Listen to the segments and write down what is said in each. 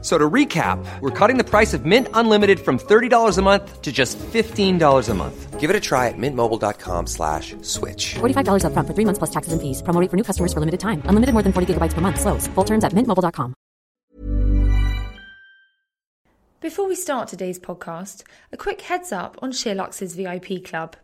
F- So to recap, we're cutting the price of Mint Unlimited from $30 a month to just $15 a month. Give it a try at mintmobile.com slash switch. $45 upfront for three months plus taxes and fees. Promo rate for new customers for limited time. Unlimited more than 40 gigabytes per month. Slows. Full terms at mintmobile.com. Before we start today's podcast, a quick heads up on SheerLuxe VIP Club.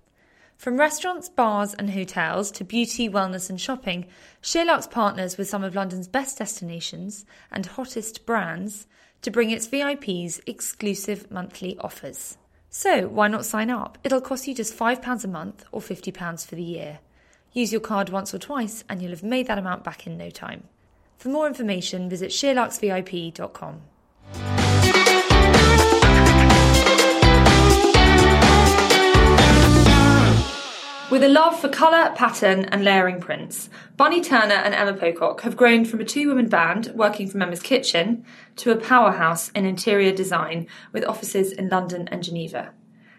From restaurants, bars, and hotels to beauty, wellness, and shopping, SheerLuxe partners with some of London's best destinations and hottest brands to bring its VIPs exclusive monthly offers. So, why not sign up? It'll cost you just £5 a month or £50 for the year. Use your card once or twice, and you'll have made that amount back in no time. For more information, visit SheerLuxeVIP.com. With a love for colour, pattern, and layering prints, Bunny Turner and Emma Pocock have grown from a two woman band working from Emma's kitchen to a powerhouse in interior design with offices in London and Geneva.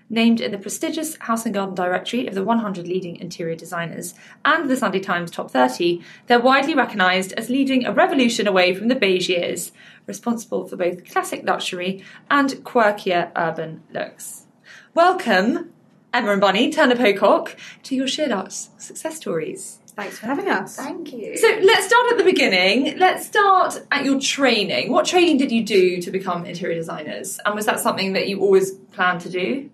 Named in the prestigious House and Garden Directory of the 100 leading interior designers and the Sunday Times Top 30, they're widely recognised as leading a revolution away from the beige years, responsible for both classic luxury and quirkier urban looks. Welcome, Emma and Bunny, Turner Pocock, to your SheerLuxe success stories. Thanks for having us. Thank you. So let's start at the beginning. Let's start at your training. What training did you do to become interior designers? And was that something that you always planned to do?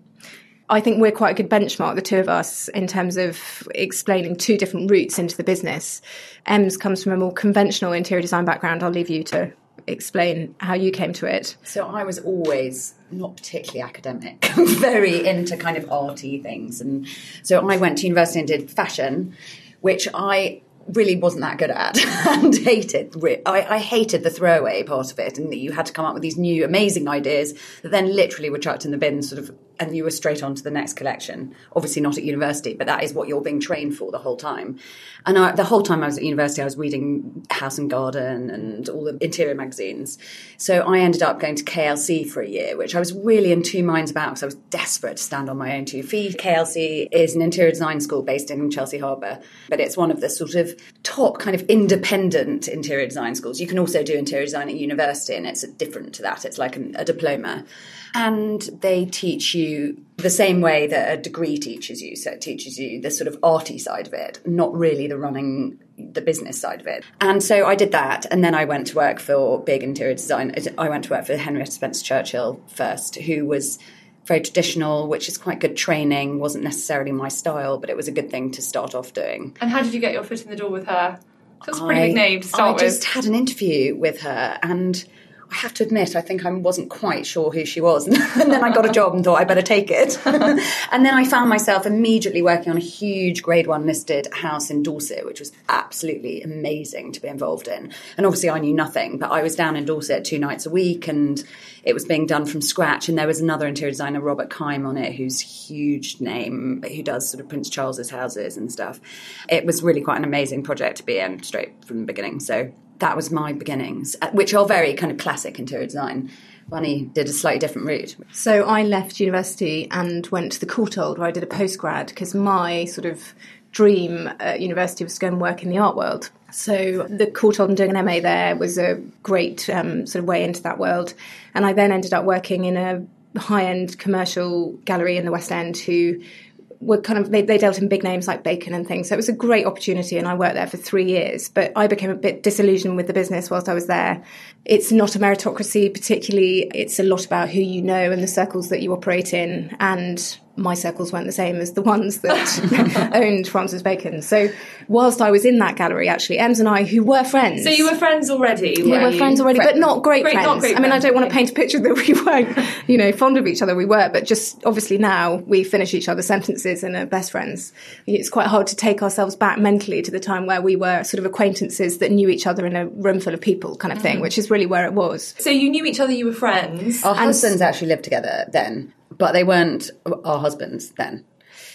I think we're quite a good benchmark, the two of us, in terms of explaining two different routes into the business. Ems comes from a more conventional interior design background. I'll leave you to explain how you came to it. So I was always not particularly academic, very into kind of arty things, and so I went to university and did fashion, which I really wasn't that good at and hated. I, I hated the throwaway part of it, and that you had to come up with these new amazing ideas that then literally were chucked in the bin, sort of, and you were straight on to the next collection. Obviously not at university, but that is what you're being trained for the whole time. And I, the whole time I was at university, I was reading House and Garden and all the interior magazines. So I ended up going to KLC for a year, which I was really in two minds about because I was desperate to stand on my own two feet. KLC is an interior design school based in Chelsea Harbour, but it's one of the sort of top kind of independent interior design schools. You can also do interior design at university, and it's different to that. It's like a, a diploma. And they teach you the same way that a degree teaches you. So it teaches you the sort of arty side of it, not really the running the business side of it. And so I did that, and then I went to work for big interior design. I went to work for Henrietta Spencer Churchill first, who was very traditional, which is quite good training. wasn't necessarily my style, but it was a good thing to start off doing. And how did you get your foot in the door with her? That's a pretty big name to start I with. just had an interview with her, and I have to admit, I think I wasn't quite sure who she was. and then I got a job and thought I better take it. and then I found myself immediately working on a huge grade one listed house in Dorset, which was absolutely amazing to be involved in. And obviously I knew nothing, but I was down in Dorset two nights a week and it was being done from scratch. And there was another interior designer, Robert Kime, on it, who's huge name, who does sort of Prince Charles's houses and stuff. It was really quite an amazing project to be in straight from the beginning. So that was my beginnings, uh, which are very kind of classic interior design. Bunny did a slightly different route. So I left university and went to the Courtauld where I did a postgrad because my sort of dream at university was to go and work in the art world. So the Courtauld and doing an MA there was a great um, sort of way into that world. And I then ended up working in a high-end commercial gallery in the West End who were kind of they, they, dealt in big names like Bacon and things. So it was a great opportunity, and I worked there for three years. But I became a bit disillusioned with the business whilst I was there. It's not a meritocracy, particularly. It's a lot about who you know and the circles that you operate in, and my circles weren't the same as the ones that owned Francis Bacon. So whilst I was in that gallery, actually, Ems and I, who were friends. So you were friends already? We were you? friends already, but not great, Great- friends. not great I mean, I don't want to paint a picture that we weren't, you know, fond of each other. We were, but just obviously now we finish each other's sentences and are best friends. It's quite hard to take ourselves back mentally to the time where we were sort of acquaintances that knew each other in a room full of people kind of thing, Mm-hmm. which is really where it was. So you knew each other, you were friends. Our husbands actually lived together then, but they weren't our husbands then.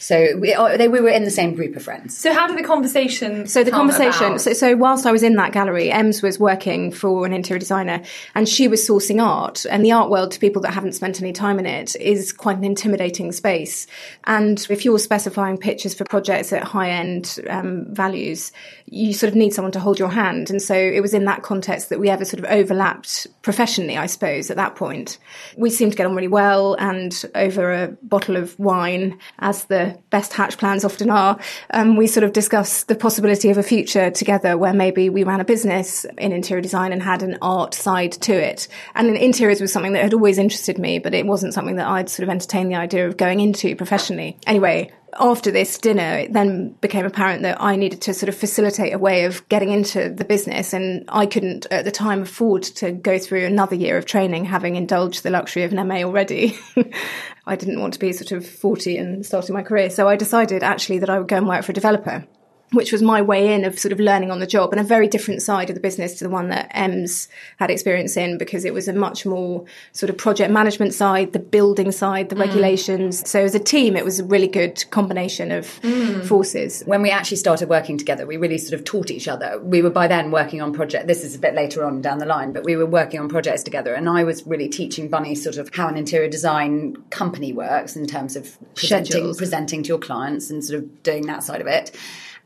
So we, uh, they, we were in the same group of friends. So how did the conversation? So the conversation. So, so whilst I was in that gallery, Ems was working for an interior designer, and she was sourcing art. And the art world, to people that haven't spent any time in it, is quite an intimidating space. And if you're specifying pictures for projects at high end um, values, you sort of need someone to hold your hand. And so it was in that context that we ever sort of overlapped professionally, I suppose. At that point, we seemed to get on really well, and over a bottle of wine, as the best hatch plans often are, um, we sort of discussed the possibility of a future together where maybe we ran a business in interior design and had an art side to it. And interiors was something that had always interested me, but it wasn't something that I'd sort of entertained the idea of going into professionally. Anyway, after this dinner, it then became apparent that I needed to sort of facilitate a way of getting into the business. And I couldn't at the time afford to go through another year of training, having indulged the luxury of an MA already. I didn't want to be sort of 40 and starting my career. So I decided actually that I would go and work for a developer which was my way in of sort of learning on the job and a very different side of the business to the one that Ems had experience in because it was a much more sort of project management side, the building side, the mm. regulations. So as a team, it was a really good combination of mm. forces. When we actually started working together, we really sort of taught each other. We were by then working on project. This is a bit later on down the line, but we were working on projects together, and I was really teaching Bunny sort of how an interior design company works in terms of presenting, Schedules. presenting to your clients and sort of doing that side of it.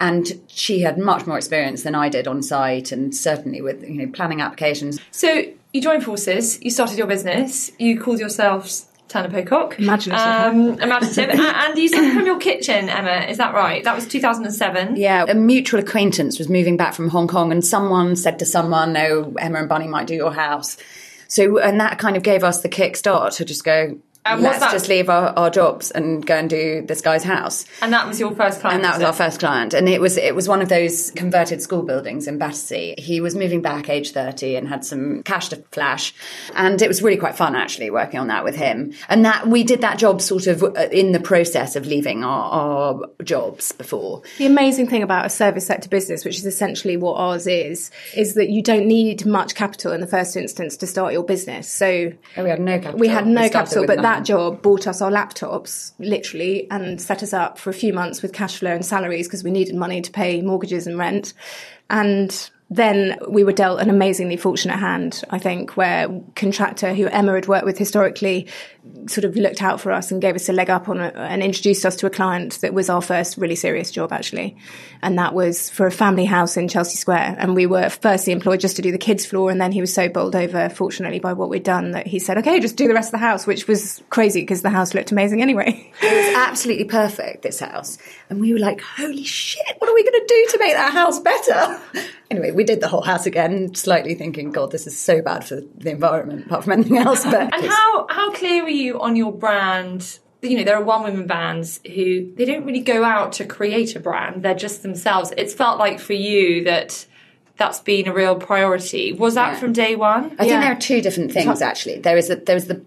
And she had much more experience than I did on site, and certainly with you know planning applications. So you joined forces. You started your business. You called yourselves Turner Pocock. Imaginative, Um, imaginative. and, and you started from your kitchen, Emma. Is that right? That was 2007. Yeah, a mutual acquaintance was moving back from Hong Kong, and someone said to someone, oh, Emma and Bunny might do your house." So, and that kind of gave us the kickstart to just go. And Let's that? just leave our, our jobs and go and do this guy's house. And that was your first client. And that was it? our first client. And it was it was one of those converted school buildings in Battersea. He was moving back age 30 and had some cash to flash. And it was really quite fun actually working on that with him. And that we did that job sort of uh, in the process of leaving our, our jobs before. The amazing thing about a service sector business, which is essentially what ours is, is that you don't need much capital in the first instance to start your business. So Oh, we had no capital. we had no We capital, but that nothing. job bought us our laptops, literally, and set us up for a few months with cash flow and salaries because we needed money to pay mortgages and rent. And then we were dealt an amazingly fortunate hand, I think, where contractor who Emma had worked with historically sort of looked out for us and gave us a leg up on it and introduced us to a client that was our first really serious job actually. And that was for a family house in Chelsea Square. And we were firstly employed just to do the kids floor. And then he was so bowled over, fortunately, by what we'd done that he said, okay, just do the rest of the house, which was crazy because the house looked amazing anyway. It was absolutely perfect, this house. And we were like, holy shit, what are we going to do to make that house better? Anyway, we did the whole house again, slightly thinking, God, this is so bad for the environment, apart from anything else. But And how how clear were you on your brand? You know, there are one woman bands who they don't really go out to create a brand; they're just themselves. It's felt like for you that that's been a real priority. Was that Yeah. from day one? I think there are two different things actually. There is a, there is the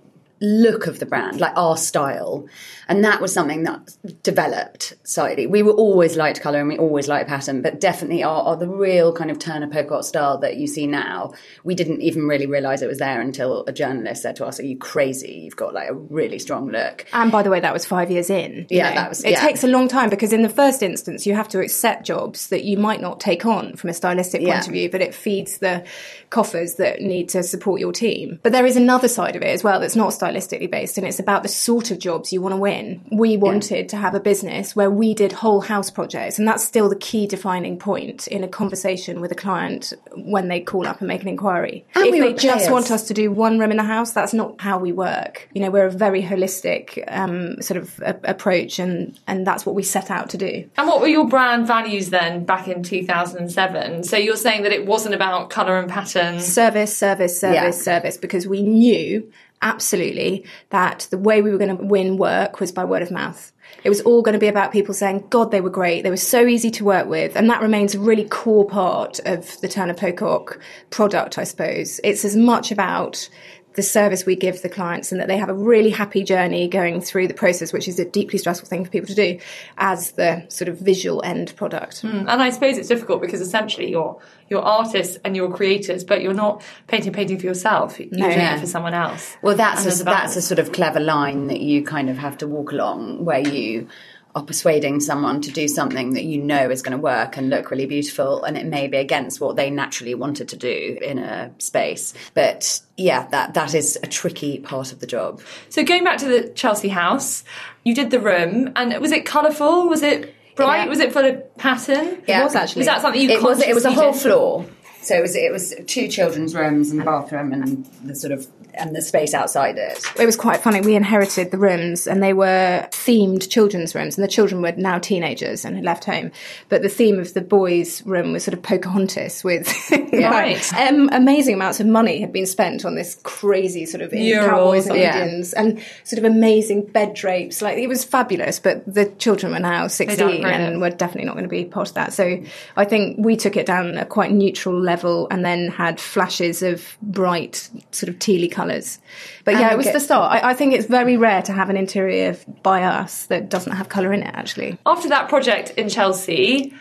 look of the brand, like our style, and that was something that developed slightly. We were always light colour and we always light pattern, but definitely our, our the real kind of Turner Pocock style that you see now. We didn't even really realise it was there until a journalist said to us, "Are you crazy? You've got like a really strong look." And by the way, that was five years in. Yeah, know. that was- It yeah. takes a long time because in the first instance, you have to accept jobs that you might not take on from a stylistic Yeah. point of view, but it feeds the coffers that need to support your team. But there is another side of it as well that's not stylistically based, and it's about the sort of jobs you want to win. We wanted to have a business where we did whole house projects, and that's still the key defining point in a conversation with a client when they call up and make an inquiry. And if we they just players. want us to do one room in the house, that's not how we work. You know, we're a very holistic um, sort of a- approach, and and that's what we set out to do. And what were your brand values then back in 2007? So you're saying that it wasn't about colour and pattern. Service, service, service, Yeah. service, because we knew absolutely that the way we were going to win work was by word of mouth. It was all going to be about people saying, God, they were great. They were so easy to work with. And that remains a really core part of the Turner Pocock product, I suppose. It's as much about the service we give the clients and that they have a really happy journey going through the process, which is a deeply stressful thing for people to do, as the sort of visual end product. Hmm. And I suppose it's difficult because essentially you're you're artists and you're creators, but you're not painting painting for yourself. You're doing Yeah. it for someone else. Well, that's a, that's a sort of clever line that you kind of have to walk along, where you are persuading someone to do something that you know is going to work and look really beautiful, and it may be against what they naturally wanted to do in a space. But yeah, that that is a tricky part of the job. So going back to the Chelsea house, you did the room, and was it colourful? Was it bright? Yeah. Was it for of pattern? Yeah. It was actually. Was that something you it was it was a whole did? floor. So it was it was two children's rooms and the bathroom and the sort of and the space outside it. It was quite funny. We inherited the rooms and they were themed children's rooms, and the children were now teenagers and had left home. But the theme of the boys' room was sort of Pocahontas with Right. um, amazing amounts of money had been spent on this crazy sort of Euros, cowboys and yeah. Indians and sort of amazing bed drapes. Like it was fabulous, but the children were now 16 and it. were definitely not going to be part of that. So I think we took it down a quite neutral level and then had flashes of bright sort of tealy colours. But yeah, And it was get- the start. I, I think it's very rare to have an interior by us that doesn't have colour in it, actually. After that project in Chelsea,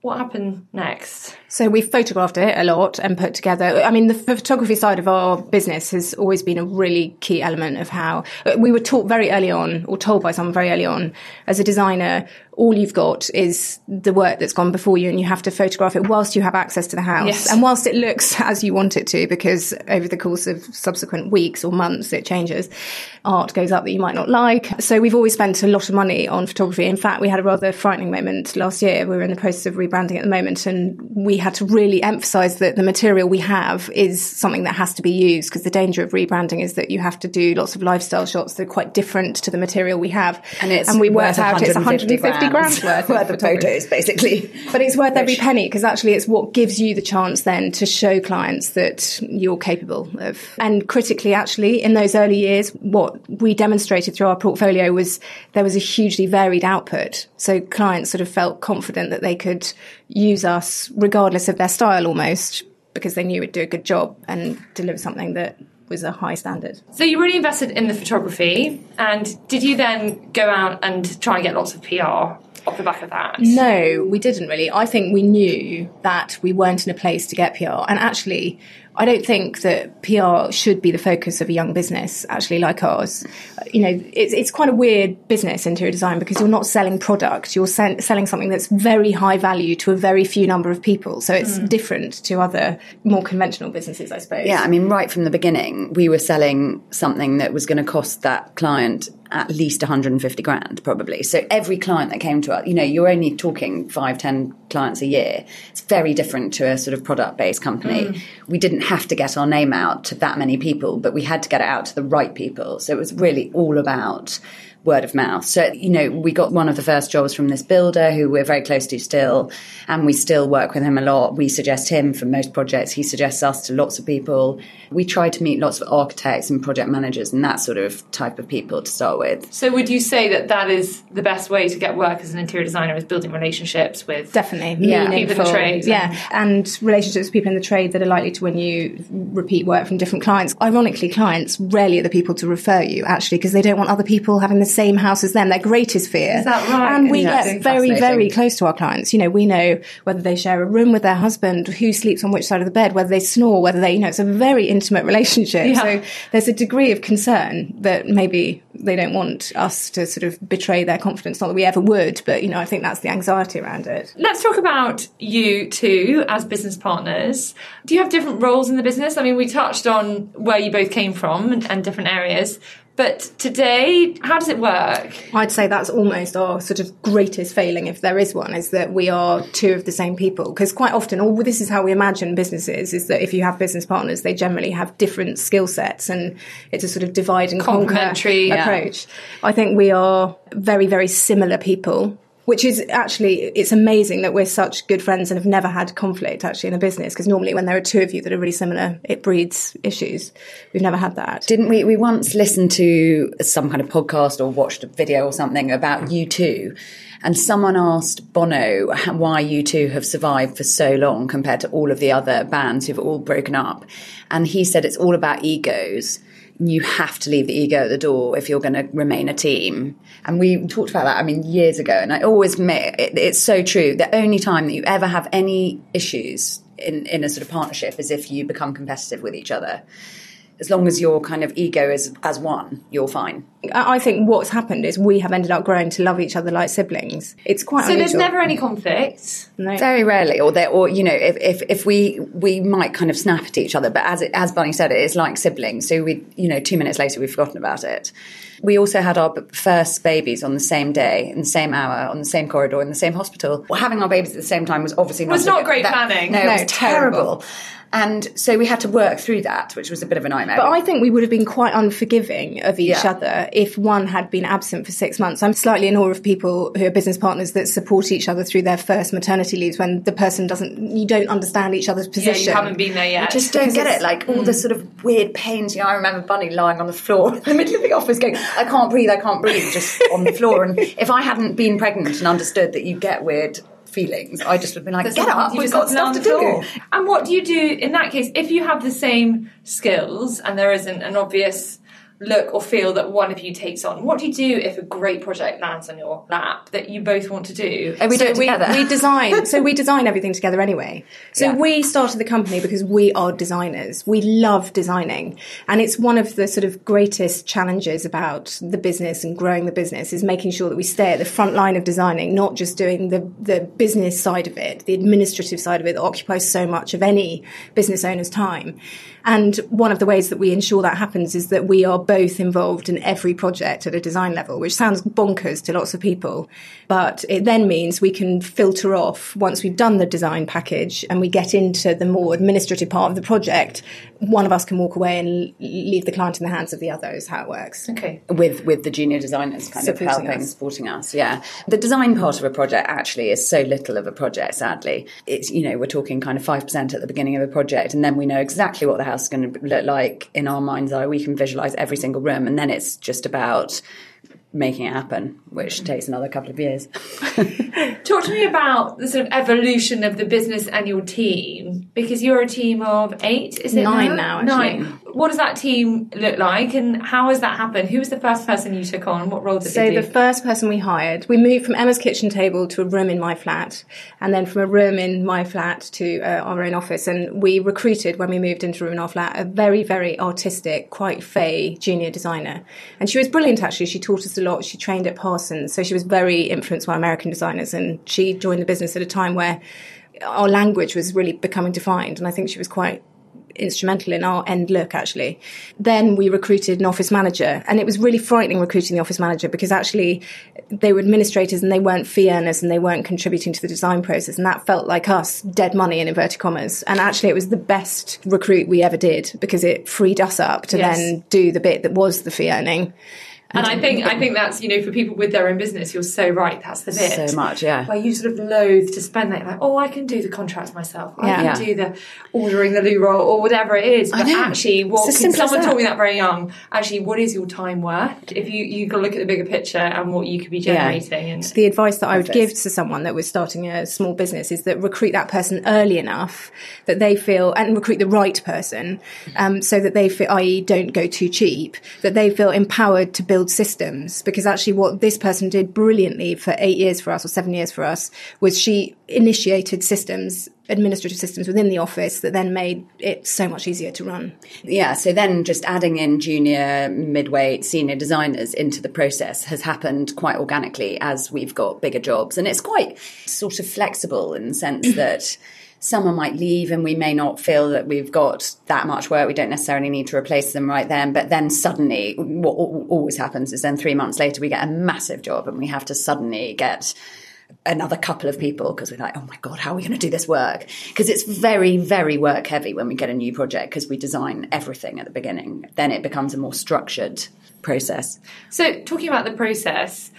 what happened next? So we photographed it a lot and put together. I mean, the photography side of our business has always been a really key element of how we were taught very early on, or told by someone very early on, as a designer, all you've got is the work that's gone before you, and you have to photograph it whilst you have access to the house Yes. and whilst it looks as you want it to, because over the course of subsequent weeks or months it changes. Art goes up that you might not like. So we've always spent a lot of money on photography. In fact, we had a rather frightening moment last year. We were in the process of rebranding at the moment, and we had to really emphasise that the material we have is something that has to be used because the danger of rebranding is that you have to do lots of lifestyle shots that are quite different to the material we have. And it's and we worked out it's 150 grand worth, worth of of photos, basically. But it's worth every penny because actually it's what gives you the chance then to show clients that you're capable of. And critically, actually, in those early years, what we demonstrated through our portfolio was there was a hugely varied output. So clients sort of felt confident that they could use us regardless of their style almost because they knew we'd do a good job and deliver something that was a high standard. So you really invested in the photography, and did you then go out and try and get lots of PR off the back of that? No, we didn't really. I think we knew that we weren't in a place to get PR. And actually, I don't think that PR should be the focus of a young business, actually, like ours. You know, it's, it's quite a weird business, interior design, because you're not selling product, you're sen- selling something that's very high value to a very few number of people. So it's mm. different to other more conventional businesses, I suppose. Yeah, I mean, right from the beginning, we were selling something that was going to cost that client at least 150 grand, probably. So every client that came to us, you know, you're only talking five, ten clients a year. It's very different to a sort of product based company. Mm. We didn't have to get our name out to that many people, but we had to get it out to the right people. So it was really all about word of mouth. So, you know, we got one of the first jobs from this builder who we're very close to still, and we still work with him a lot. We suggest him for most projects. He suggests us to lots of people. We try to meet lots of architects and project managers and that sort of type of people to start with. So would you say that that is the best way to get work as an interior designer is building relationships with Definitely, Yeah. People in the trade. yeah, and relationships with people in the trade that are likely to win you repeat work from different clients. Ironically, clients rarely are the people to refer you actually because they don't want other people having the same house as them. Their greatest fear. Is that right? And we Yeah, get very, very close to our clients. You know, we know whether they share a room with their husband, who sleeps on which side of the bed, whether they snore, whether they, you know, it's a very intimate relationship. Yeah. So there's a degree of concern that maybe they don't want us to sort of betray their confidence. Not that we ever would, but you know, I think that's the anxiety around it. Let's talk about you two as business partners. Do you have different roles in the business? I mean, we touched on where you both came from and, and different areas, but today, how does it work? I'd say that's almost our sort of greatest failing, if there is one, is that we are two of the same people. Because quite often, or this is how we imagine businesses, is that if you have business partners, they generally have different skill sets, and it's a sort of divide and conquer Complementary, yeah. approach. I think we are very, very similar people. Which is actually, it's amazing that we're such good friends and have never had conflict actually in a business. Because normally, when there are two of you that are really similar, it breeds issues. We've never had that. Didn't we? We once listened to some kind of podcast or watched a video or something about you two, and someone asked Bono why you two have survived for so long compared to all of the other bands who've all broken up, and he said it's all about egos. You have to leave the ego at the door if you're going to remain a team. And we talked about that, I mean, years ago. And I always admit it, it's so true. The only time that you ever have any issues in, in a sort of partnership is if you become competitive with each other as long as your kind of ego is as one, you're fine. I I think what's happened is we have ended up growing to love each other like siblings. It's quite So there's never any conflict. No. Very rarely, or there, or you know, if, if if we we might kind of snap at each other, but as it, as Bunny said, it is like siblings. So we, you know, two minutes later we've forgotten about it. We also had our first babies on the same day, in the same hour, on the same corridor, in the same hospital. Well, having our babies at the same time was obviously not Was not good- great that- planning. No, No, it was terrible. terrible. And so we had to work through that, which was a bit of a nightmare. But I think we would have been quite unforgiving of each Yeah. other if one had been absent for six months. I'm slightly in awe of people who are business partners that support each other through their first maternity leaves when the person doesn't, you don't understand each other's position. Yeah, position. you haven't been there yet. I just don't get it. Like all the mm. sort of weird pains. You know, I remember Bunny lying on the floor in the middle of the office going, I can't breathe, I can't breathe, just on the floor. And if I hadn't been pregnant and understood that you get weird feelings, I just would have been like, get up, we've got have to lay on stuff to do. And what do you do in that case if you have the same skills and there isn't an obvious look or feel that one of you takes on? What do you do if a great project lands on your lap that you both want to do? And we do it we, together. we design so we design everything together anyway so Yeah. we started the company because we are designers we love designing and it's one of the sort of greatest challenges about the business and growing the business is making sure that we stay at the front line of designing not just doing the the business side of it the administrative side of it that occupies so much of any business owner's time and one of the ways that we ensure that happens is that we are both involved in every project at a design level, which sounds bonkers to lots of people. But it then means we can filter off once we've done the design package and we get into the more administrative part of the project, one of us can walk away and leave the client in the hands of the other is how it works. Okay. with with the junior designers kind Supporting of helping us. supporting us yeah the design part of a project actually is so little of a project sadly it's you know we're talking kind of 5% at the beginning of a project and then we know exactly what the house is going to look like in our mind's eye we can visualize every single room and then it's just about making it happen which mm. takes another couple of years Talk to me about the sort of evolution of the business and your team because you're a team of eight, is it Nine now, actually. Nine. What does that team look like, and how has that happened? Who was the first person you took on? What role did So they do? So the first person we hired, we moved from Emma's kitchen table to a room in my flat, and then from a room in my flat to uh, our own office. And we recruited when we moved into a room in our flat a very, very artistic, quite fey junior designer, and she was brilliant. Actually, she taught us a lot. She trained at Parsons, so she was very influenced by American designers, and she joined the business at a time where our language was really becoming defined, and I think she was quite instrumental in our end look actually. Then we recruited an office manager and it was really frightening recruiting the office manager because actually they were administrators and they weren't fee earners and they weren't contributing to the design process and that felt like us dead money in inverted commas and actually it was the best recruit we ever did because it freed us up to Yes. then do the bit that was the fee earning. And I think I think that's you know for people with their own business, you're so right. That's the bit So much, yeah. Where you sort of loathe to spend that, like, oh, I can do the contracts myself. I Yeah. can Yeah. do the ordering the loo roll or whatever it is. But actually, what It's as simple as someone taught me that very young. Actually, what is your time worth? If you you got to look at the bigger picture and what you could be generating. And the advice that I would give to someone that was starting a small business is that recruit that person early enough that they feel, and recruit the right person, um, so that they feel, i.e., don't go too cheap, that they feel empowered to build systems. Because actually, what this person did brilliantly for eight years for us or seven years for us was she initiated systems, administrative systems within the office that then made it so much easier to run. Yeah, so then just adding in junior, midweight, senior designers into the process has happened quite organically as we've got bigger jobs. And it's quite sort of flexible in the sense that someone might leave and we may not feel that we've got that much work. We don't necessarily need to replace them right then. But then suddenly, what always happens is then three months later, we get a massive job and we have to suddenly get another couple of people because we're like, oh my God, how are we going to do this work? Because it's very, very work heavy when we get a new project because we design everything at the beginning. Then it becomes a more structured process. So, talking about the process,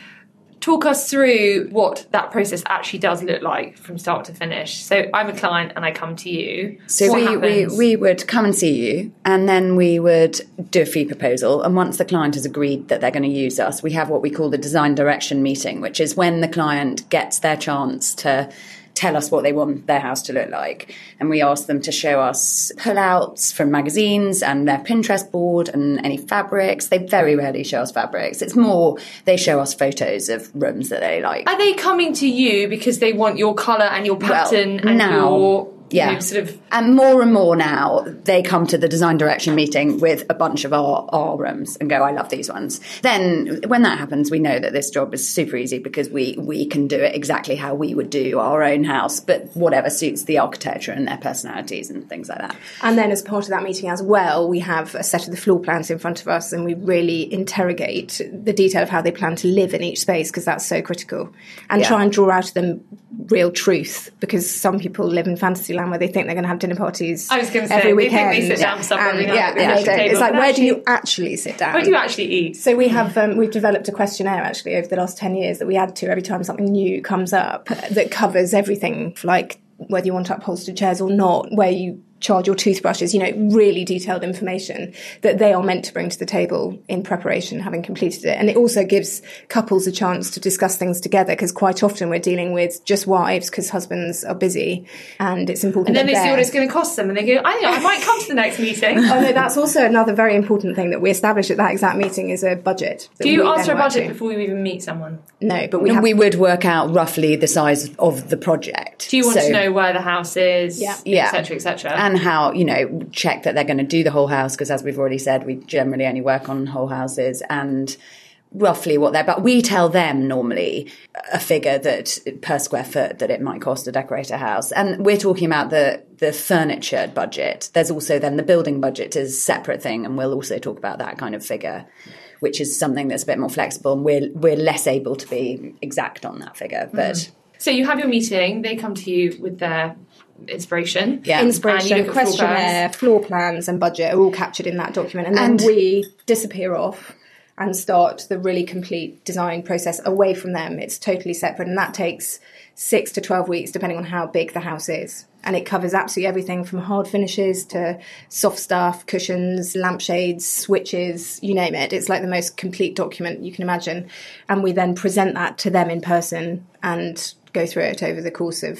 talk us through what that process actually does look like from start to finish. So, I'm a client and I come to you. So we, we, we would come and see you and then we would do a fee proposal. And once the client has agreed that they're going to use us, we have what we call the design direction meeting, which is when the client gets their chance to tell us what they want their house to look like. And we ask them to show us pullouts from magazines and their Pinterest board and any fabrics. They very rarely show us fabrics. It's more they show us photos of rooms that they like. Are they coming to you because they want your colour and your pattern and now- your Yeah. sort of And more and more now, they come to the design direction meeting with a bunch of our, our rooms and go, I love these ones. Then when that happens, we know that this job is super easy because we, we can do it exactly how we would do our own house, but whatever suits the architecture and their personalities and things like that. And then, as part of that meeting as well, we have a set of the floor plans in front of us, and we really interrogate the detail of how they plan to live in each space because that's so critical, and Yeah. try and draw out of them real truth because some people live in fantasy land where they think they're going to have dinner parties. I was gonna say, every think they weekend. sit down for and, yeah, yeah, kitchen they don't. table, It's like but where do you actually- actually sit down? where do you actually eat? So we have um, we've developed a questionnaire actually over the last ten years that we add to every time something new comes up that covers everything, like whether you want upholstered chairs or not, where you charge your toothbrushes, you know, really detailed information that they are meant to bring to the table in preparation, having completed it. And it also gives couples a chance to discuss things together because quite often we're dealing with just wives because husbands are busy and it's important. And then they see what it's going to cost them, and they go, "I I might come to the next meeting." Oh no, that's also another very important thing that we established at that exact meeting is a budget. Do you ask for a budget to. before you even meet someone? No, but we And have we would work out roughly the size of the project. Do you want So- to know where the house is, Yeah. yeah, etc., etc.? How you know check that they're going to do the whole house because, as we've already said, we generally only work on whole houses and roughly what they're. But we tell them normally a figure that per square foot that it might cost to decorate a house, and we're talking about the the furniture budget. There's also then the building budget is a separate thing, and we'll also talk about that kind of figure. Which is something that's a bit more flexible, and we're we're less able to be exact on that figure. But mm-hmm. so you have your meeting. They come to you with their inspiration. Yeah. inspiration, And you look at floor questionnaire, plans. floor plans, and budget are all captured in that document, and then And- we disappear off and start the really complete design process away from them. It's totally separate, and that takes six to twelve weeks, depending on how big the house is. And it covers absolutely everything from hard finishes to soft stuff, cushions, lampshades, switches, you name it. It's like the most complete document you can imagine. And we then present that to them in person and go through it over the course of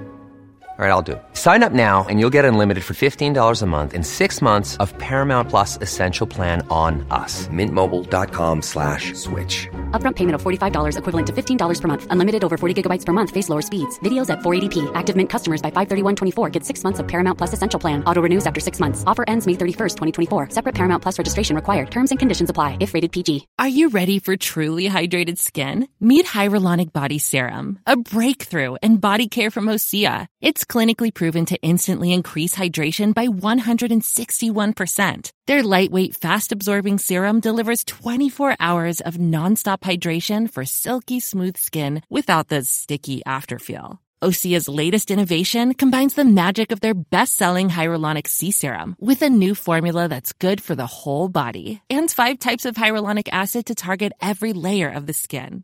All right, I'll do it. Sign up now and you'll get unlimited for $15 a month in six months of Paramount Plus Essential Plan on us. Mintmobile.com slash switch. Upfront payment of $45 equivalent to $15 per month. Unlimited over 40 gigabytes per month. Face lower speeds. Videos at 480p. Active Mint customers by 531.24 get six months of Paramount Plus Essential Plan. Auto renews after six months. Offer ends May 31st, 2024. Separate Paramount Plus registration required. Terms and conditions apply if rated PG. Are you ready for truly hydrated skin? Meet Hyaluronic Body Serum, a breakthrough in body care from Osea. It's clinically proven to instantly increase hydration by 161%. Their lightweight, fast absorbing serum delivers 24 hours of nonstop hydration for silky smooth skin without the sticky afterfeel. Osea's latest innovation combines the magic of their best-selling hyaluronic sea serum with a new formula that's good for the whole body and five types of hyaluronic acid to target every layer of the skin.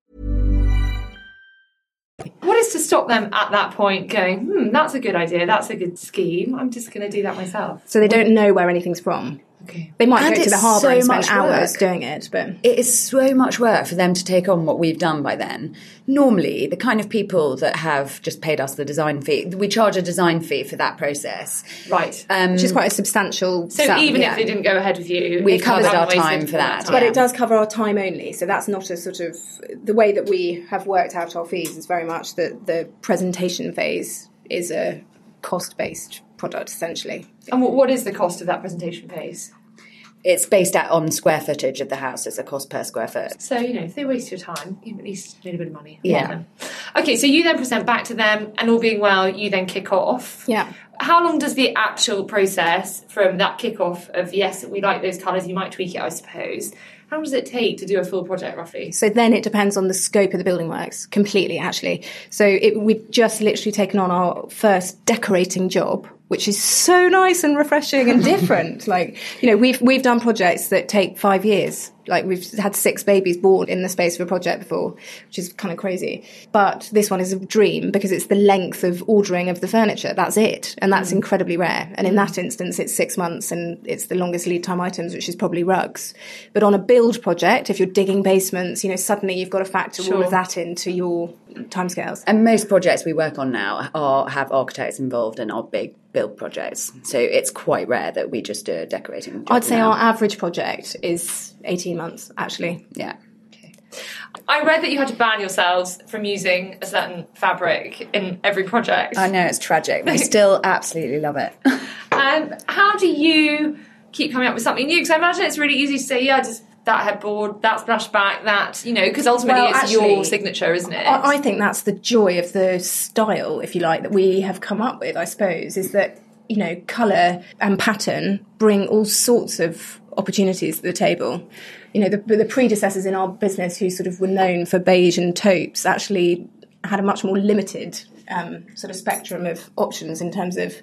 What is to stop them at that point going, hmm, that's a good idea, that's a good scheme, I'm just going to do that myself? So they don't know where anything's from. Okay. They might And go to the it's harbour so and spend much hours work. doing it, but it is so much work for them to take on what we've done by then. Normally, the kind of people that have just paid us the design fee, we charge a design fee for that process. Right. Um, which is quite a substantial. so sum, even yeah. if they didn't go ahead with you, We it covered our time for that, time. But Yeah. it does cover our time only, so that's not a sort of the way that we have worked out our fees is very much that the presentation phase is a cost based product essentially. And what, what is the cost of that presentation phase? it's based out on square footage of the house. It's a cost per square foot. So, you know, if they waste your time, you've at least made a bit of money. Yeah. Okay, so you then present back to them, and all being well, you then kick off. Yeah. How long does the actual process from that kick-off of, yes, we like those colours, you might tweak it, I suppose, how long does it take to do a full project roughly? So then it depends on the scope of the building works completely, actually. So it, we've just literally taken on our first decorating job, which is so nice and refreshing and different. like you know, we've we've done projects that take five years Like we've had six babies born in the space of a project before, which is kind of crazy. But this one is a dream because it's the length of ordering of the furniture. That's it. And that's mm. incredibly rare. And in mm. that instance, it's six months and it's the longest lead time items, which is probably rugs. But on a build project, if you're digging basements, you know, suddenly you've got to factor all of that into your timescales. And most projects we work on now are have architects involved and are big build projects. So it's quite rare that we just do a decorating. job I'd say now. our average project is 18 months, actually. yeah. I read that you had to ban yourselves from using a certain fabric in every project. I know it's tragic. We still absolutely love it. Um, how do you keep coming up with something new? Because I imagine it's really easy to say, yeah, just that headboard, that splashback, that, you know, because ultimately Well, it's your signature, isn't it? I, I think that's the joy of the style, if you like, that we have come up with, I suppose, is that, you know, colour and pattern bring all sorts of opportunities to the table. You know, the, the predecessors in our business who sort of were known for beige and taupes actually had a much more limited um, sort of spectrum of options in terms of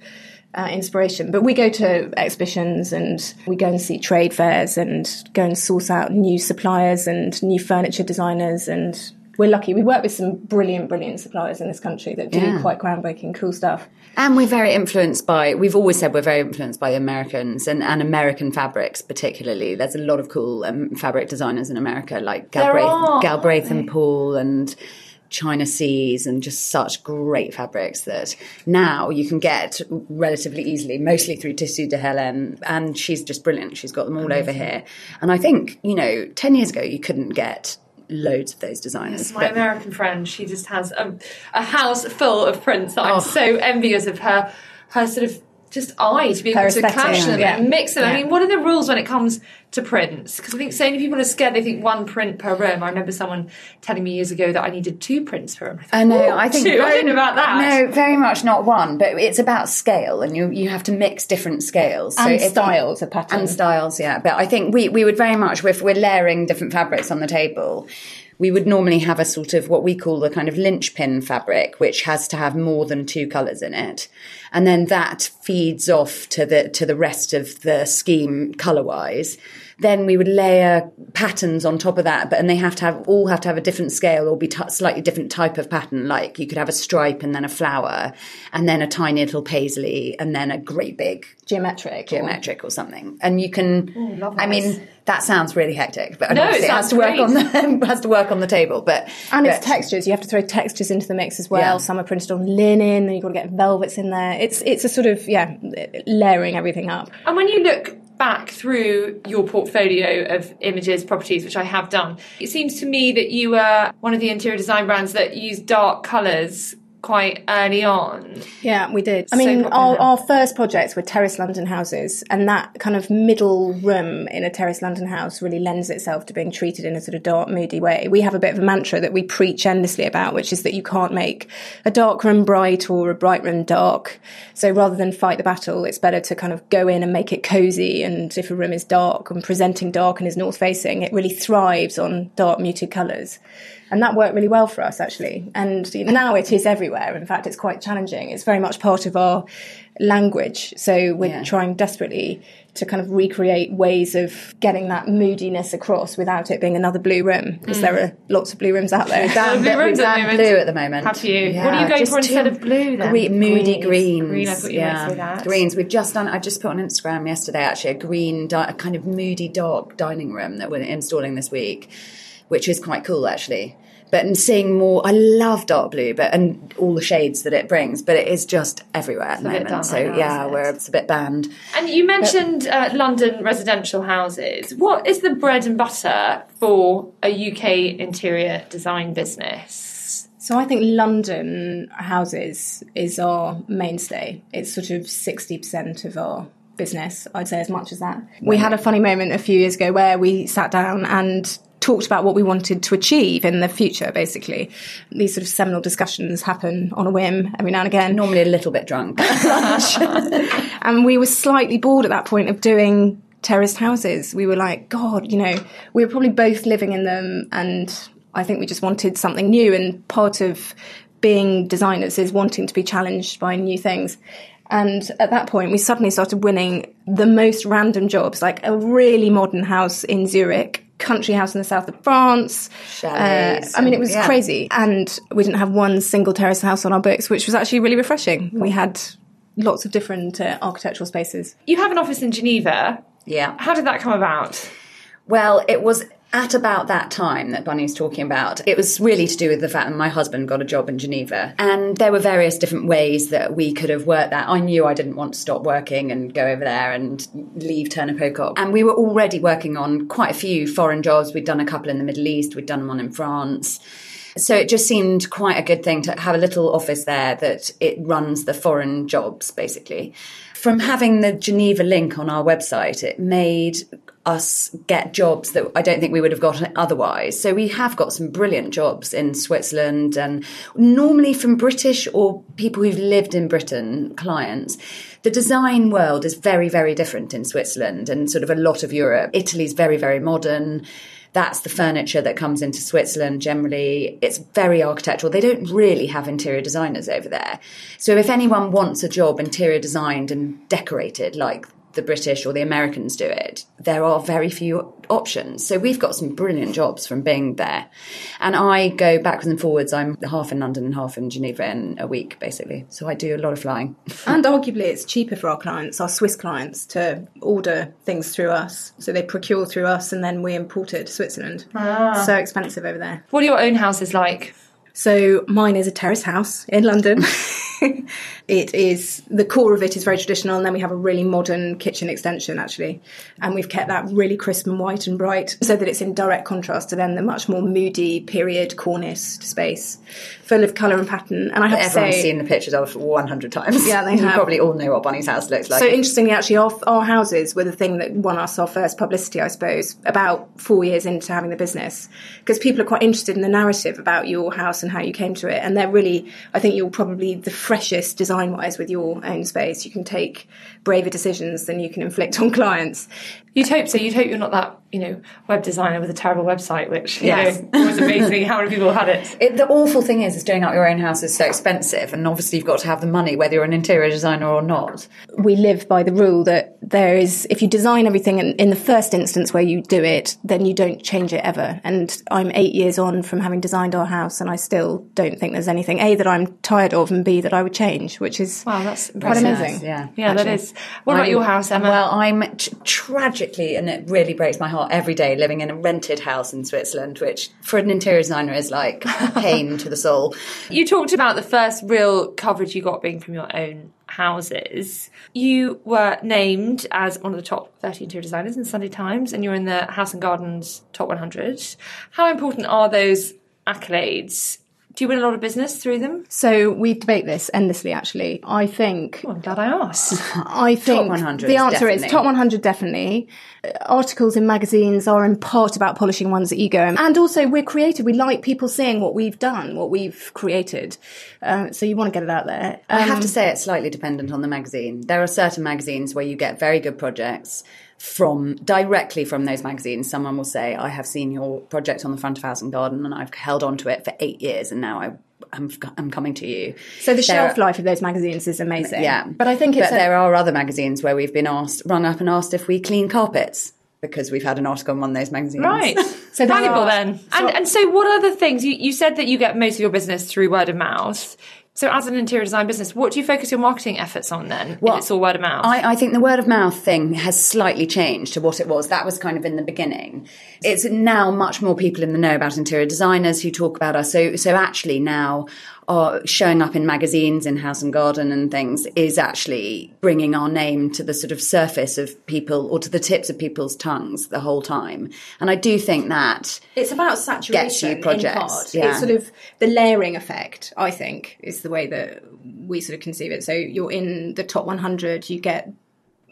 uh, inspiration. But we go to exhibitions and we go and see trade fairs and go and source out new suppliers and new furniture designers. And we're lucky. We work with some brilliant, brilliant suppliers in this country that do Yeah. quite groundbreaking, cool stuff. And we're very influenced by, we've always said we're very influenced by the Americans and, and American fabrics, particularly. There's a lot of cool um, fabric designers in America, like Galbraith, Galbraith and Paul and China Seas, and just such great fabrics that now you can get relatively easily, mostly through Tissus d'Hélène. And she's just brilliant. She's got them all over here. And I think, you know, 10 years ago, you couldn't get loads of those designers. My but- American friend, she just has a, a house full of prints that Oh. I'm so envious of her, her sort of just eye to be able to aesthetic, clash them yeah. and mix them. I mean, what are the rules when it comes to prints? Because I think so many people are scared. They think one print per room. I remember someone telling me years ago that I needed two prints per room. I know. I think two. I very- didn't know about that. No, very much not one, but it's about scale, and you you have to mix different scales And if styles of pattern. and styles. Yeah, but I think we we would very much if we're layering different fabrics on the table. We would normally have a sort of what we call the kind of linchpin fabric, which has to have more than two colours in it, and then that feeds off to the to the rest of the scheme colour wise. Then we would layer patterns on top of that, but and they have to have all have to have a different scale or be t- slightly different type of pattern. Like you could have a stripe and then a flower, and then a tiny little paisley, and then a great big Geometric. or- geometric or something. And you can, I mean, that sounds really hectic, but No, it it has to work on the has to work on the table. But And it's textures. You have to throw textures into the mix as well. Yeah. Some are printed on linen, and you've got to get velvets in there. It's it's a sort of yeah, layering everything up. And when you look back through your portfolio of images, properties, which I have done, it seems to me that you were one of the interior design brands that used dark colours quite early on. Yeah, we did. I mean, our, our first projects were terrace London houses, and that kind of middle room in a terrace London house really lends itself to being treated in a sort of dark, moody way. We have a bit of a mantra that we preach endlessly about, which is that you can't make a dark room bright or a bright room dark. So rather than fight the battle, it's better to kind of go in and make it cozy. And if a room is dark and presenting dark and is north facing, it really thrives on dark, muted colours. And that worked really well for us, actually. And you know, now it is everywhere. In fact, it's quite challenging. It's very much part of our language. So we're Yeah. trying desperately to kind of recreate ways of getting that moodiness across without it being another blue room, because mm. there are lots of blue rooms out there. Banned blue it- rooms we've at the moment. blue at the moment. Have you? What are you going just for instead of blue then? Green, moody Greens. greens. Green, I thought yeah. that. Greens. We've just done. I just put on Instagram yesterday actually a green, di- a kind of moody dark dining room that we're installing this week, which is quite cool actually. But and seeing more, I love dark blue, but and all the shades that it brings, but it is just everywhere at the moment. done So now, yeah, isn't it? we're it's a bit banned. And you mentioned uh, London residential houses. What is the bread and butter for a UK interior design business? So I think London houses is our mainstay. It's sort of 60% of our business, I'd say as much as that. We had a funny moment a few years ago where we sat down and talked about what we wanted to achieve in the future, basically. These sort of seminal discussions happen on a whim every now and again. Normally a little bit drunk. And we were slightly bored at that point of doing terraced houses. We were like, God, you know, we were probably both living in them. And I think we just wanted something new. And part of being designers is wanting to be challenged by new things. And at that point, we suddenly started winning the most random jobs, like a really modern house in Zurich country house in the south of France. Chalets Uh, I mean, it was yeah. crazy. And we didn't have one single terrace house on our books, which was actually really refreshing. We had lots of different uh, architectural spaces. You have an office in Geneva. Yeah. How did that come about? Well, it was at about that time that Bunny was talking about. It was really to do with the fact that my husband got a job in Geneva. And there were various different ways that we could have worked that. I knew I didn't want to stop working and go over there and leave Turner Pocock. And we were already working on quite a few foreign jobs. We'd done a couple in the Middle East, we'd done one in France. So it just seemed quite a good thing to have a little office there that it runs the foreign jobs basically. From having the Geneva link on our website, it made us get jobs that I don't think we would have gotten otherwise. So we have got some brilliant jobs in Switzerland and normally from British or people who've lived in Britain clients. The design world is very, very different in Switzerland and sort of a lot of Europe. Italy's very, very modern. That's the furniture that comes into Switzerland generally. It's very architectural. They don't really have interior designers over there. So if anyone wants a job interior designed and decorated like the British or the Americans do it, there are very few options. So we've got some brilliant jobs from being there. And I go backwards and forwards. I'm half in London and half in Geneva in a week, basically. So I do a lot of flying. And arguably, it's cheaper for our clients, our Swiss clients, to order things through us. So they procure through us and then we import it to Switzerland. Ah. So expensive over there. What are your own houses like? So mine is a terrace house in London. it is the core of it is very traditional, and then we have a really modern kitchen extension actually, and we've kept that really crisp and white and bright, so that it's in direct contrast to then the much more moody period corniced space, full of colour and pattern. And I have to Everyone's say, seen the pictures of 100 times. Yeah, they You have. probably all know what Bunny's house looks like. So interestingly, actually, our, our houses were the thing that won us our first publicity, I suppose, about four years into having the business, because people are quite interested in the narrative about your house and how you came to it, and they're really, I think, you're probably the freshest design-wise with your own space. You can take braver decisions than you can inflict on clients. You'd hope so. You'd hope you're not that, you know, web designer with a terrible website, which, you Yes. know, always amazes me how many people had it. It, the awful thing is, is doing up your own house is so expensive, and obviously you've got to have the money, whether you're an interior designer or not. we live by the rule that there is, if you design everything in, in the first instance where you do it, then you don't change it ever. And I'm eight years on from having designed our house, and I still don't think there's anything A that I'm tired of, and B that I would change, which is Wow, that's quite impressive. amazing. Yeah. Yeah, that actually. is. What about I'm- your house, Emma? Well, I'm t- tragically, and it really breaks my heart every day, living in a rented house in Switzerland, which for an interior designer is like pain to the soul. You talked about the first real coverage you got being from your own houses. You were named as one of the top 30 interior designers in Sunday Times, and you're in the House and Gardens top 100. How important are those accolades? Do you win a lot of business through them? So we debate this endlessly, actually. I think Oh, I'm glad I asked. I think 100 the is answer is top 100 definitely. Uh, Articles in magazines are in part about polishing one's ego, and also we're creative. We like people seeing what we've done, what we've created. Uh, so you want to get it out there. I Um, have to say it's slightly dependent on the magazine. There are certain magazines where you get very good projects from directly from those magazines. Someone will say, "I have seen your project on the front of House and Garden, and I've held on to it for eight years, and now I." I'm, I'm coming to you. so the There shelf are- life of those magazines is amazing. Yeah, but I think it's But a- there are other magazines where we've been asked, rung up and asked if we clean carpets because we've had an article in one of those magazines. Right. So Valuable are- then. And, and so, what other things? You, you said that you get most of your business through word of mouth. So, as an interior design business, what do you focus your marketing efforts on then? Well, if it's all word of mouth. I, I think the word of mouth thing has slightly changed to what it was. That was kind of in the beginning. It's now much more people in the know about interior designers who talk about us. So, so actually now, are showing up in magazines in House and Garden and things is actually bringing our name to the sort of surface of people or to the tips of people's tongues the whole time. And I do think that It's about saturation Gets you in projects, part. yeah. It's sort of the layering effect, I think, is the way that we sort of conceive it. So you're in the top 100, you get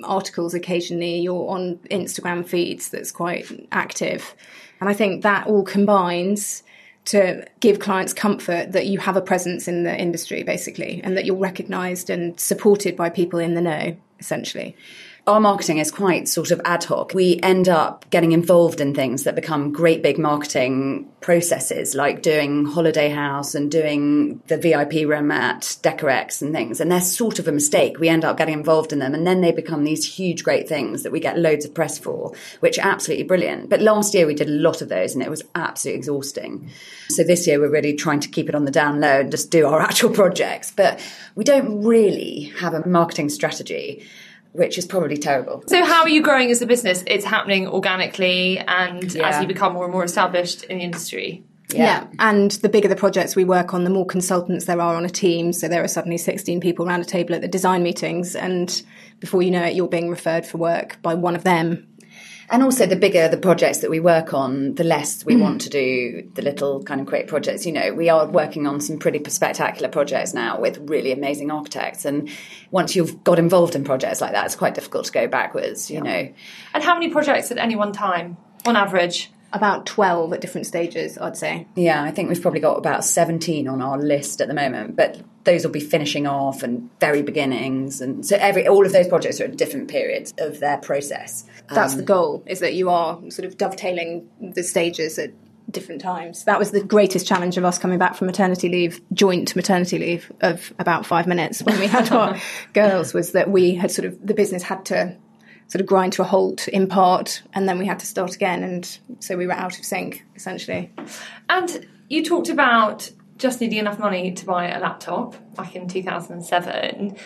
articles occasionally, you're on Instagram feeds that's quite active. And I think that all combines to give clients comfort that you have a presence in the industry, basically, and that you're recognised and supported by people in the know, essentially. Our marketing is quite sort of ad hoc. We end up getting involved in things that become great big marketing processes, like doing Holiday House and doing the VIP room at Decorex and things. And they're sort of a mistake. We end up getting involved in them and then they become these huge, great things that we get loads of press for, which are absolutely brilliant. But last year we did a lot of those and it was absolutely exhausting. So this year we're really trying to keep it on the down low and just do our actual projects. But we don't really have a marketing strategy which is probably terrible. So, how are you growing as a business? It's happening organically, and Yeah. as you become more and more established in the industry. Yeah. And the bigger the projects we work on, the more consultants there are on a team. So there are suddenly 16 people around a table at the design meetings. And before you know it, you're being referred for work by one of them. And also, the bigger the projects that we work on, the less we mm. want to do the little kind of quick projects. You know, we are working on some pretty spectacular projects now with really amazing architects. And once you've got involved in projects like that, it's quite difficult to go backwards, you know. And how many projects at any one time, on average? About 12 at different stages, I'd say. Yeah, I think we've probably got about 17 on our list at the moment, but those will be finishing off and very beginnings. And so every all of those projects are at different periods of their process. That's the um, goal, is that you are sort of dovetailing the stages at different times. That was the greatest challenge of us coming back from maternity leave, joint maternity leave of about five minutes when we had our girls, was that we had sort of, the business had to sort of grind to a halt in part, and then we had to start again. And so we were out of sync, essentially. And you talked about just needing enough money to buy a laptop back in 2007.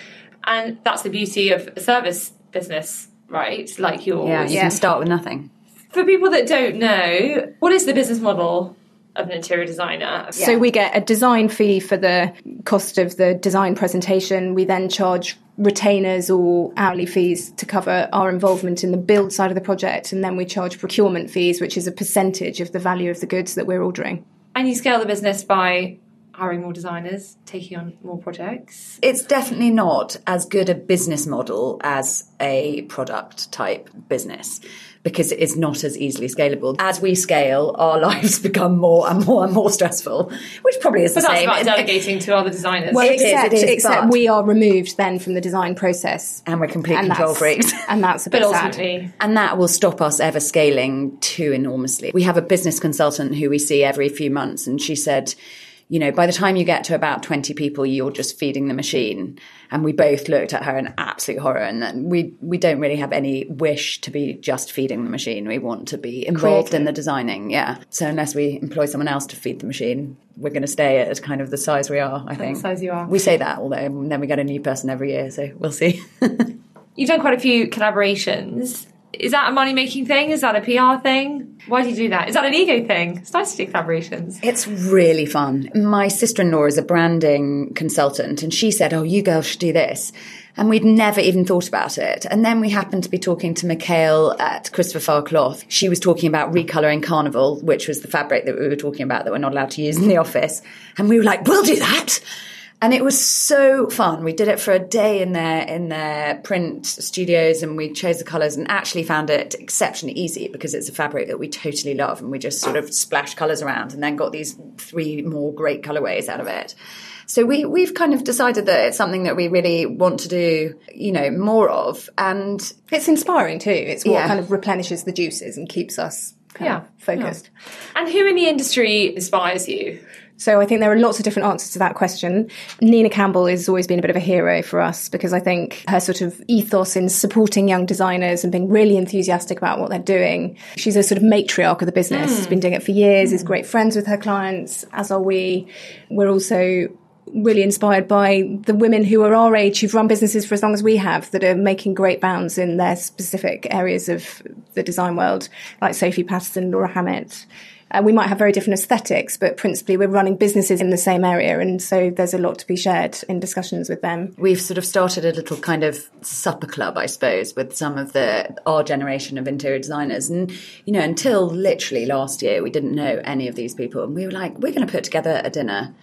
And that's the beauty of a service business, right? Like yours. Yeah, you can start with nothing. For people that don't know, what is the business model of an interior designer? So we get a design fee for the cost of the design presentation. We then charge retainers or hourly fees to cover our involvement in the build side of the project. And then we charge procurement fees, which is a percentage of the value of the goods that we're ordering. And you scale the business by hiring more designers, taking on more projects. It's definitely not as good a business model as a product type business because it is not as easily scalable. As we scale, our lives become more and more and more stressful, which probably is But the that's same. about delegating to other designers. Well, It is, except, it is, except we are removed then from the design process. And we're complete And control freaks. And that's a but bit sad. ultimately, And that will stop us ever scaling too enormously. We have a business consultant who we see every few months, and she said, you know, by the time you get to about 20 people, you're just feeding the machine. And we both looked at her in absolute horror. And then we, we don't really have any wish to be just feeding the machine. We want to be involved in the designing. Yeah. So unless we employ someone else to feed the machine, we're going to stay at kind of the size we are, I think. size you are. We say that, although then we get a new person every year. So we'll see. you've done quite a few collaborations. Is that a money making thing? Is that a PR thing? Why do you do that? Is that an ego thing? It's nice to do collaborations. It's really fun. My sister in law is a branding consultant, and she said, Oh, you girls should do this. And we'd never even thought about it. And then we happened to be talking to Mikhail at Christopher Farr Cloth. She was talking about recolouring Carnival, which was the fabric that we were talking about that we're not allowed to use in the office. And we were like, We'll do that. And it was so fun. We did it for a day in their in their print studios, and we chose the colours, and actually found it exceptionally easy because it's a fabric that we totally love, and we just sort of splashed colours around, and then got these three more great colourways out of it. So we we've kind of decided that it's something that we really want to do, you know, more of, and It's inspiring too. It's what Yeah. kind of replenishes the juices and keeps us kind Yeah, of focused. And who in the industry inspires you? So I think there are lots of different answers to that question. Nina Campbell has always been a bit of a hero for us because I think her sort of ethos in supporting young designers and being really enthusiastic about what they're doing. She's a sort of matriarch of the business. she's hmm. been doing it for years. Is hmm. great friends with her clients, as are we. We're also really inspired by the women who are our age who've run businesses for as long as we have that are making great bounds in their specific areas of the design world, like Sophie Paterson, Laura Hammett. Uh, we might have very different aesthetics, but principally we're running businesses in the same area, and so there's a lot to be shared in discussions with them. we've sort of started a little kind of supper club, I suppose, with some of the our generation of interior designers. And you know, until literally last year, we didn't know any of these people, and we were like, we're going to put together a dinner,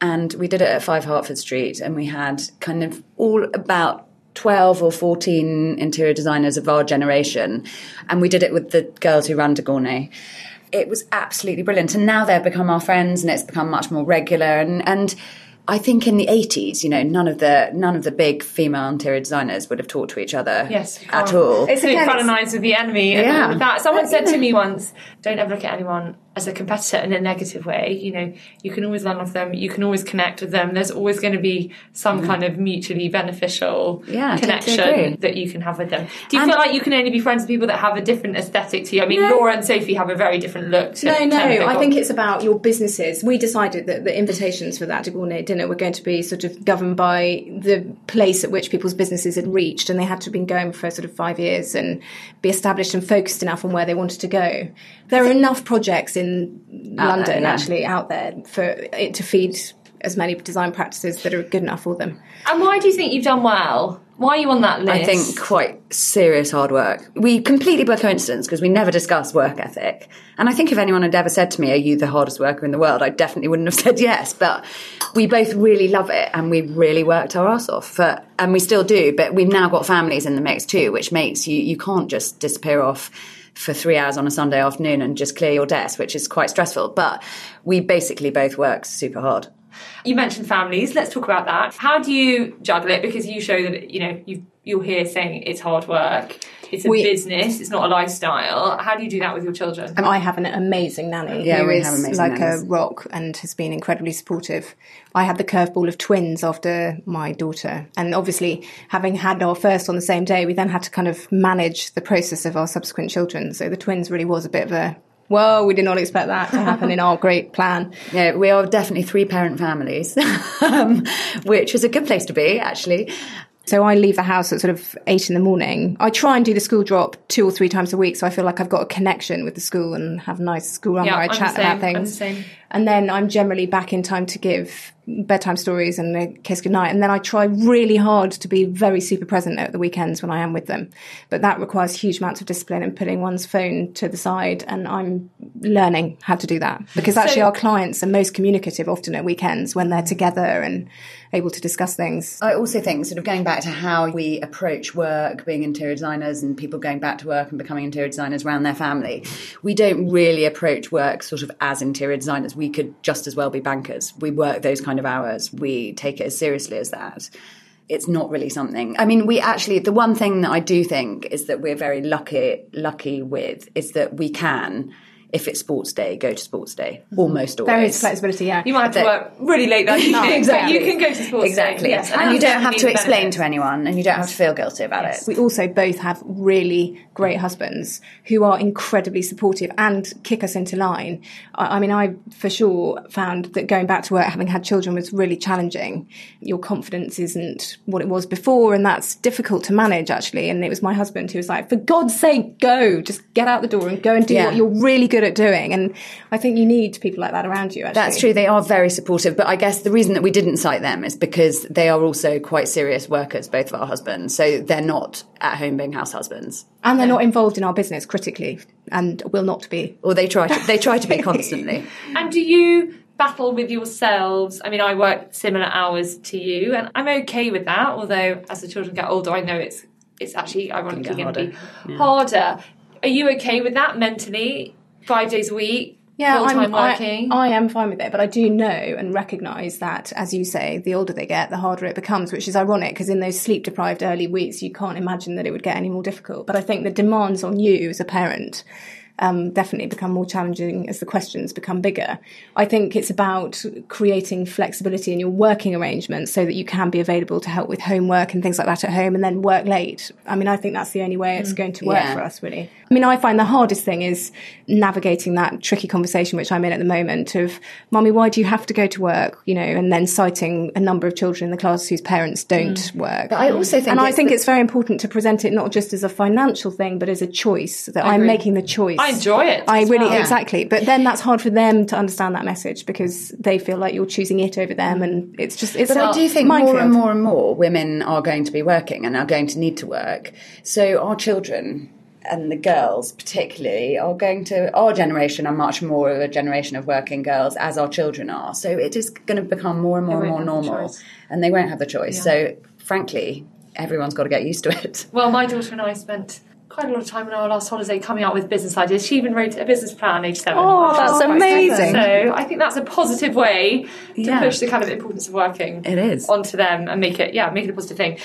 and we did it at Five Hertford Street, and we had kind of all about. 12 or 14 interior designers of our generation, and we did it with the girls who run de Gournay it was absolutely brilliant. And now they've become our friends and it's become much more regular. And, and I think in the eighties, you know, none of the none of the big female interior designers would have talked to each other Yes, at all. It's again, it's- fraternize with the enemy. Yeah. that. Someone said to me once, "Don't ever look at anyone as a competitor in a negative way. You know, you can always learn off them. You can always connect with them. There's always going to be some mm. kind of mutually beneficial. Yeah, I totally agree. connection that you can have with them. Do you And- feel like you can only be friends with people that have a different aesthetic to you? I mean, Laura and Sophie have a very different look. To No, no. I think it's about your businesses. We decided that the invitations for that de Gournay dinner were going to be sort of governed by the place at which people's businesses had reached, and they had to have been going for sort of five years and be established and focused enough on where they wanted to go. There are enough projects in Out London there, yeah. actually out there for it to feed as many design practices that are good enough for them. And why do you think you've done well? Why are you on that list? I think quite serious hard work. We completely by coincidence because we never discuss work ethic. And I think if anyone had ever said to me, "Are you the hardest worker in the world?" I definitely wouldn't have said yes. But we both really love it, and we really worked our ass off. For, and we still do. But we've now got families in the mix too, which makes you you can't just disappear off for three hours on a Sunday afternoon and just clear your desk, which is quite stressful. But we basically both work super hard. You mentioned families. Let's talk about that. How do you juggle it? Because you show that you know you you're here saying it's hard work. It's a We- business. It's not a lifestyle. How do you do that with your children? And I have an amazing nanny Yeah, who we is have amazing like nannies. a rock and has been incredibly supportive. I had the curveball of twins after my daughter, and obviously having had our first on the same day, we then had to kind of manage the process of our subsequent children. So the twins really was a bit of a well, we did not expect that to happen in our great plan. Yeah, we are definitely three parent families, um, which is a good place to be, actually. So I leave the house at sort of eight in the morning. I try and do the school drop two or three times a week, so I feel like I've got a connection with the school and have a nice school run Yeah, where I I'm the chat same, about the things. same. And then I'm generally back in time to give bedtime stories and a kiss goodnight. And then I try really hard to be very super present at the weekends when I am with them. But that requires huge amounts of discipline and putting one's phone to the side. And I'm learning how to do that because actually our clients are most communicative often at weekends when they're together and able to discuss things. I also think, sort of going back to how we approach work, being interior designers, and people going back to work and becoming interior designers around their family, we don't really approach work sort of as interior designers. We could just as well be bankers. We work those kind of hours. We take it as seriously as that. It's not really something. I mean, we actually the one thing that I do think is that we're very lucky lucky with is that we can. If it's sports day, go to sports day mm-hmm. almost always. There is flexibility, yeah. You might have to work really late that evening, exactly. but you can go to sports. exactly, Day. Yes, and, you don't have to explain benefit. to anyone, and you don't have to feel guilty about it. We also both have really great husbands who are incredibly supportive and kick us into line. I, I mean, I for sure found that going back to work, having had children, was really challenging. Your confidence isn't what it was before, and that's difficult to manage actually. And it was my husband who was like, "For God's sake, go! Just get out the door and go and do Yeah. what you're really good at doing." And I think you need people like that around you. Actually. That's true. They are very supportive, but I guess the reason that we didn't cite them is because they are also quite serious workers, both of our husbands. So they're not at home being house husbands, And they're not involved in our business critically, and will not be. or they try to. They try to be constantly. And do you battle with yourselves? I mean, I work similar hours to you, and I'm okay with that. Although, as the children get older, I know it's it's actually ironically going to be harder. Are you okay with that mentally? Five days a week, Yeah, full time working. I, I am fine with it, but I do know and recognise that, as you say, the older they get, the harder it becomes, which is ironic because in those sleep deprived early weeks, you can't imagine that it would get any more difficult. But I think the demands on you as a parent um, definitely become more challenging as the questions become bigger. I think it's about creating flexibility in your working arrangements so that you can be available to help with homework and things like that at home and then work late. I mean, I think that's the only way it's going to work Yeah. for us, really. I mean, I find the hardest thing is navigating that tricky conversation which I'm in at the moment of, Mummy, why do you have to go to work? You know, and then citing a number of children in the class whose parents don't work. But I also think and I think the- it's very important to present it not just as a financial thing, but as a choice that I'm making the choice. I enjoy it I really well. exactly, but then that's hard for them to understand that message because they feel like you're choosing it over them, and it's just it's. But I a do think minefield. more and more and more women are going to be working and are going to need to work. So our children and the girls particularly are going to our generation are much more of a generation of working girls as our children are. So it is going to become more and more and more won't the normal. And they won't have the choice. So frankly, everyone's got to get used to it. Well, my daughter and I spent quite a lot of time on our last holiday coming up with business ideas. She even wrote a business plan age seven. Oh, that's amazing. So I think that's a positive way to Yeah. push the kind of importance of working It is. onto them and make it, yeah, make it a positive thing.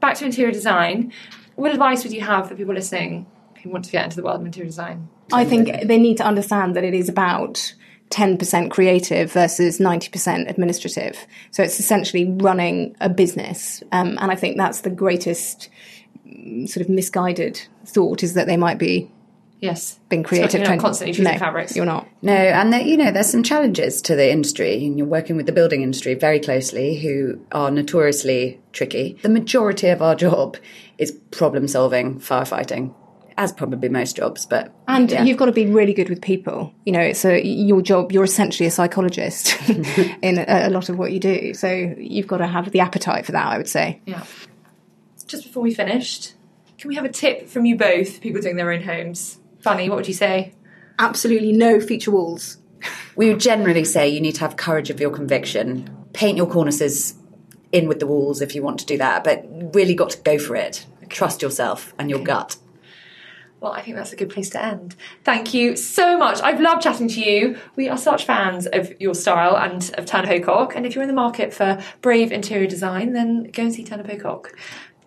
Back to interior design. What advice would you have for people listening who want to get into the world of interior design? I think they need to understand that it is about 10% creative versus 90% administrative. So it's essentially running a business. Um, and I think that's the greatest sort of misguided thought is that they might be Yes. being creative. You're not constantly choosing no, fabrics. You're not. No, and there, you know, there's some challenges to the industry, and you're working with the building industry very closely, who are notoriously tricky. The majority of our job is problem solving, firefighting, as probably most jobs, but And yeah. you've got to be really good with people. You know, it's a, your job, you're essentially a psychologist in a, a lot of what you do. So you've got to have the appetite for that, I would say. Yeah. Just before we finished, can we have a tip from you both, people doing their own homes? Bunny, what would you say? Absolutely no feature walls. we would generally say you need to have courage of your conviction. Paint your cornices in with the walls if you want to do that, but really got to go for it. Trust yourself and your gut. Well, I think that's a good place to end. Thank you so much. I've loved chatting to you. We are such fans of your style and of Turner Pocock. And if you're in the market for brave interior design, then go and see Turner Pocock.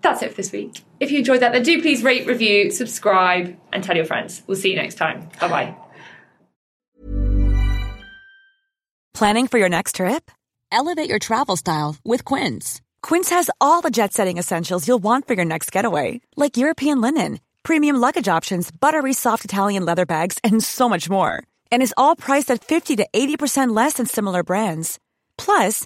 That's it for this week. If you enjoyed that, then do please rate, review, subscribe, and tell your friends. We'll see you next time. Bye bye. Planning for your next trip? Elevate your travel style with Quince. Quince has all the jet setting essentials you'll want for your next getaway, like European linen, premium luggage options, buttery soft Italian leather bags, and so much more. And is all priced at 50 to 80% less than similar brands. Plus,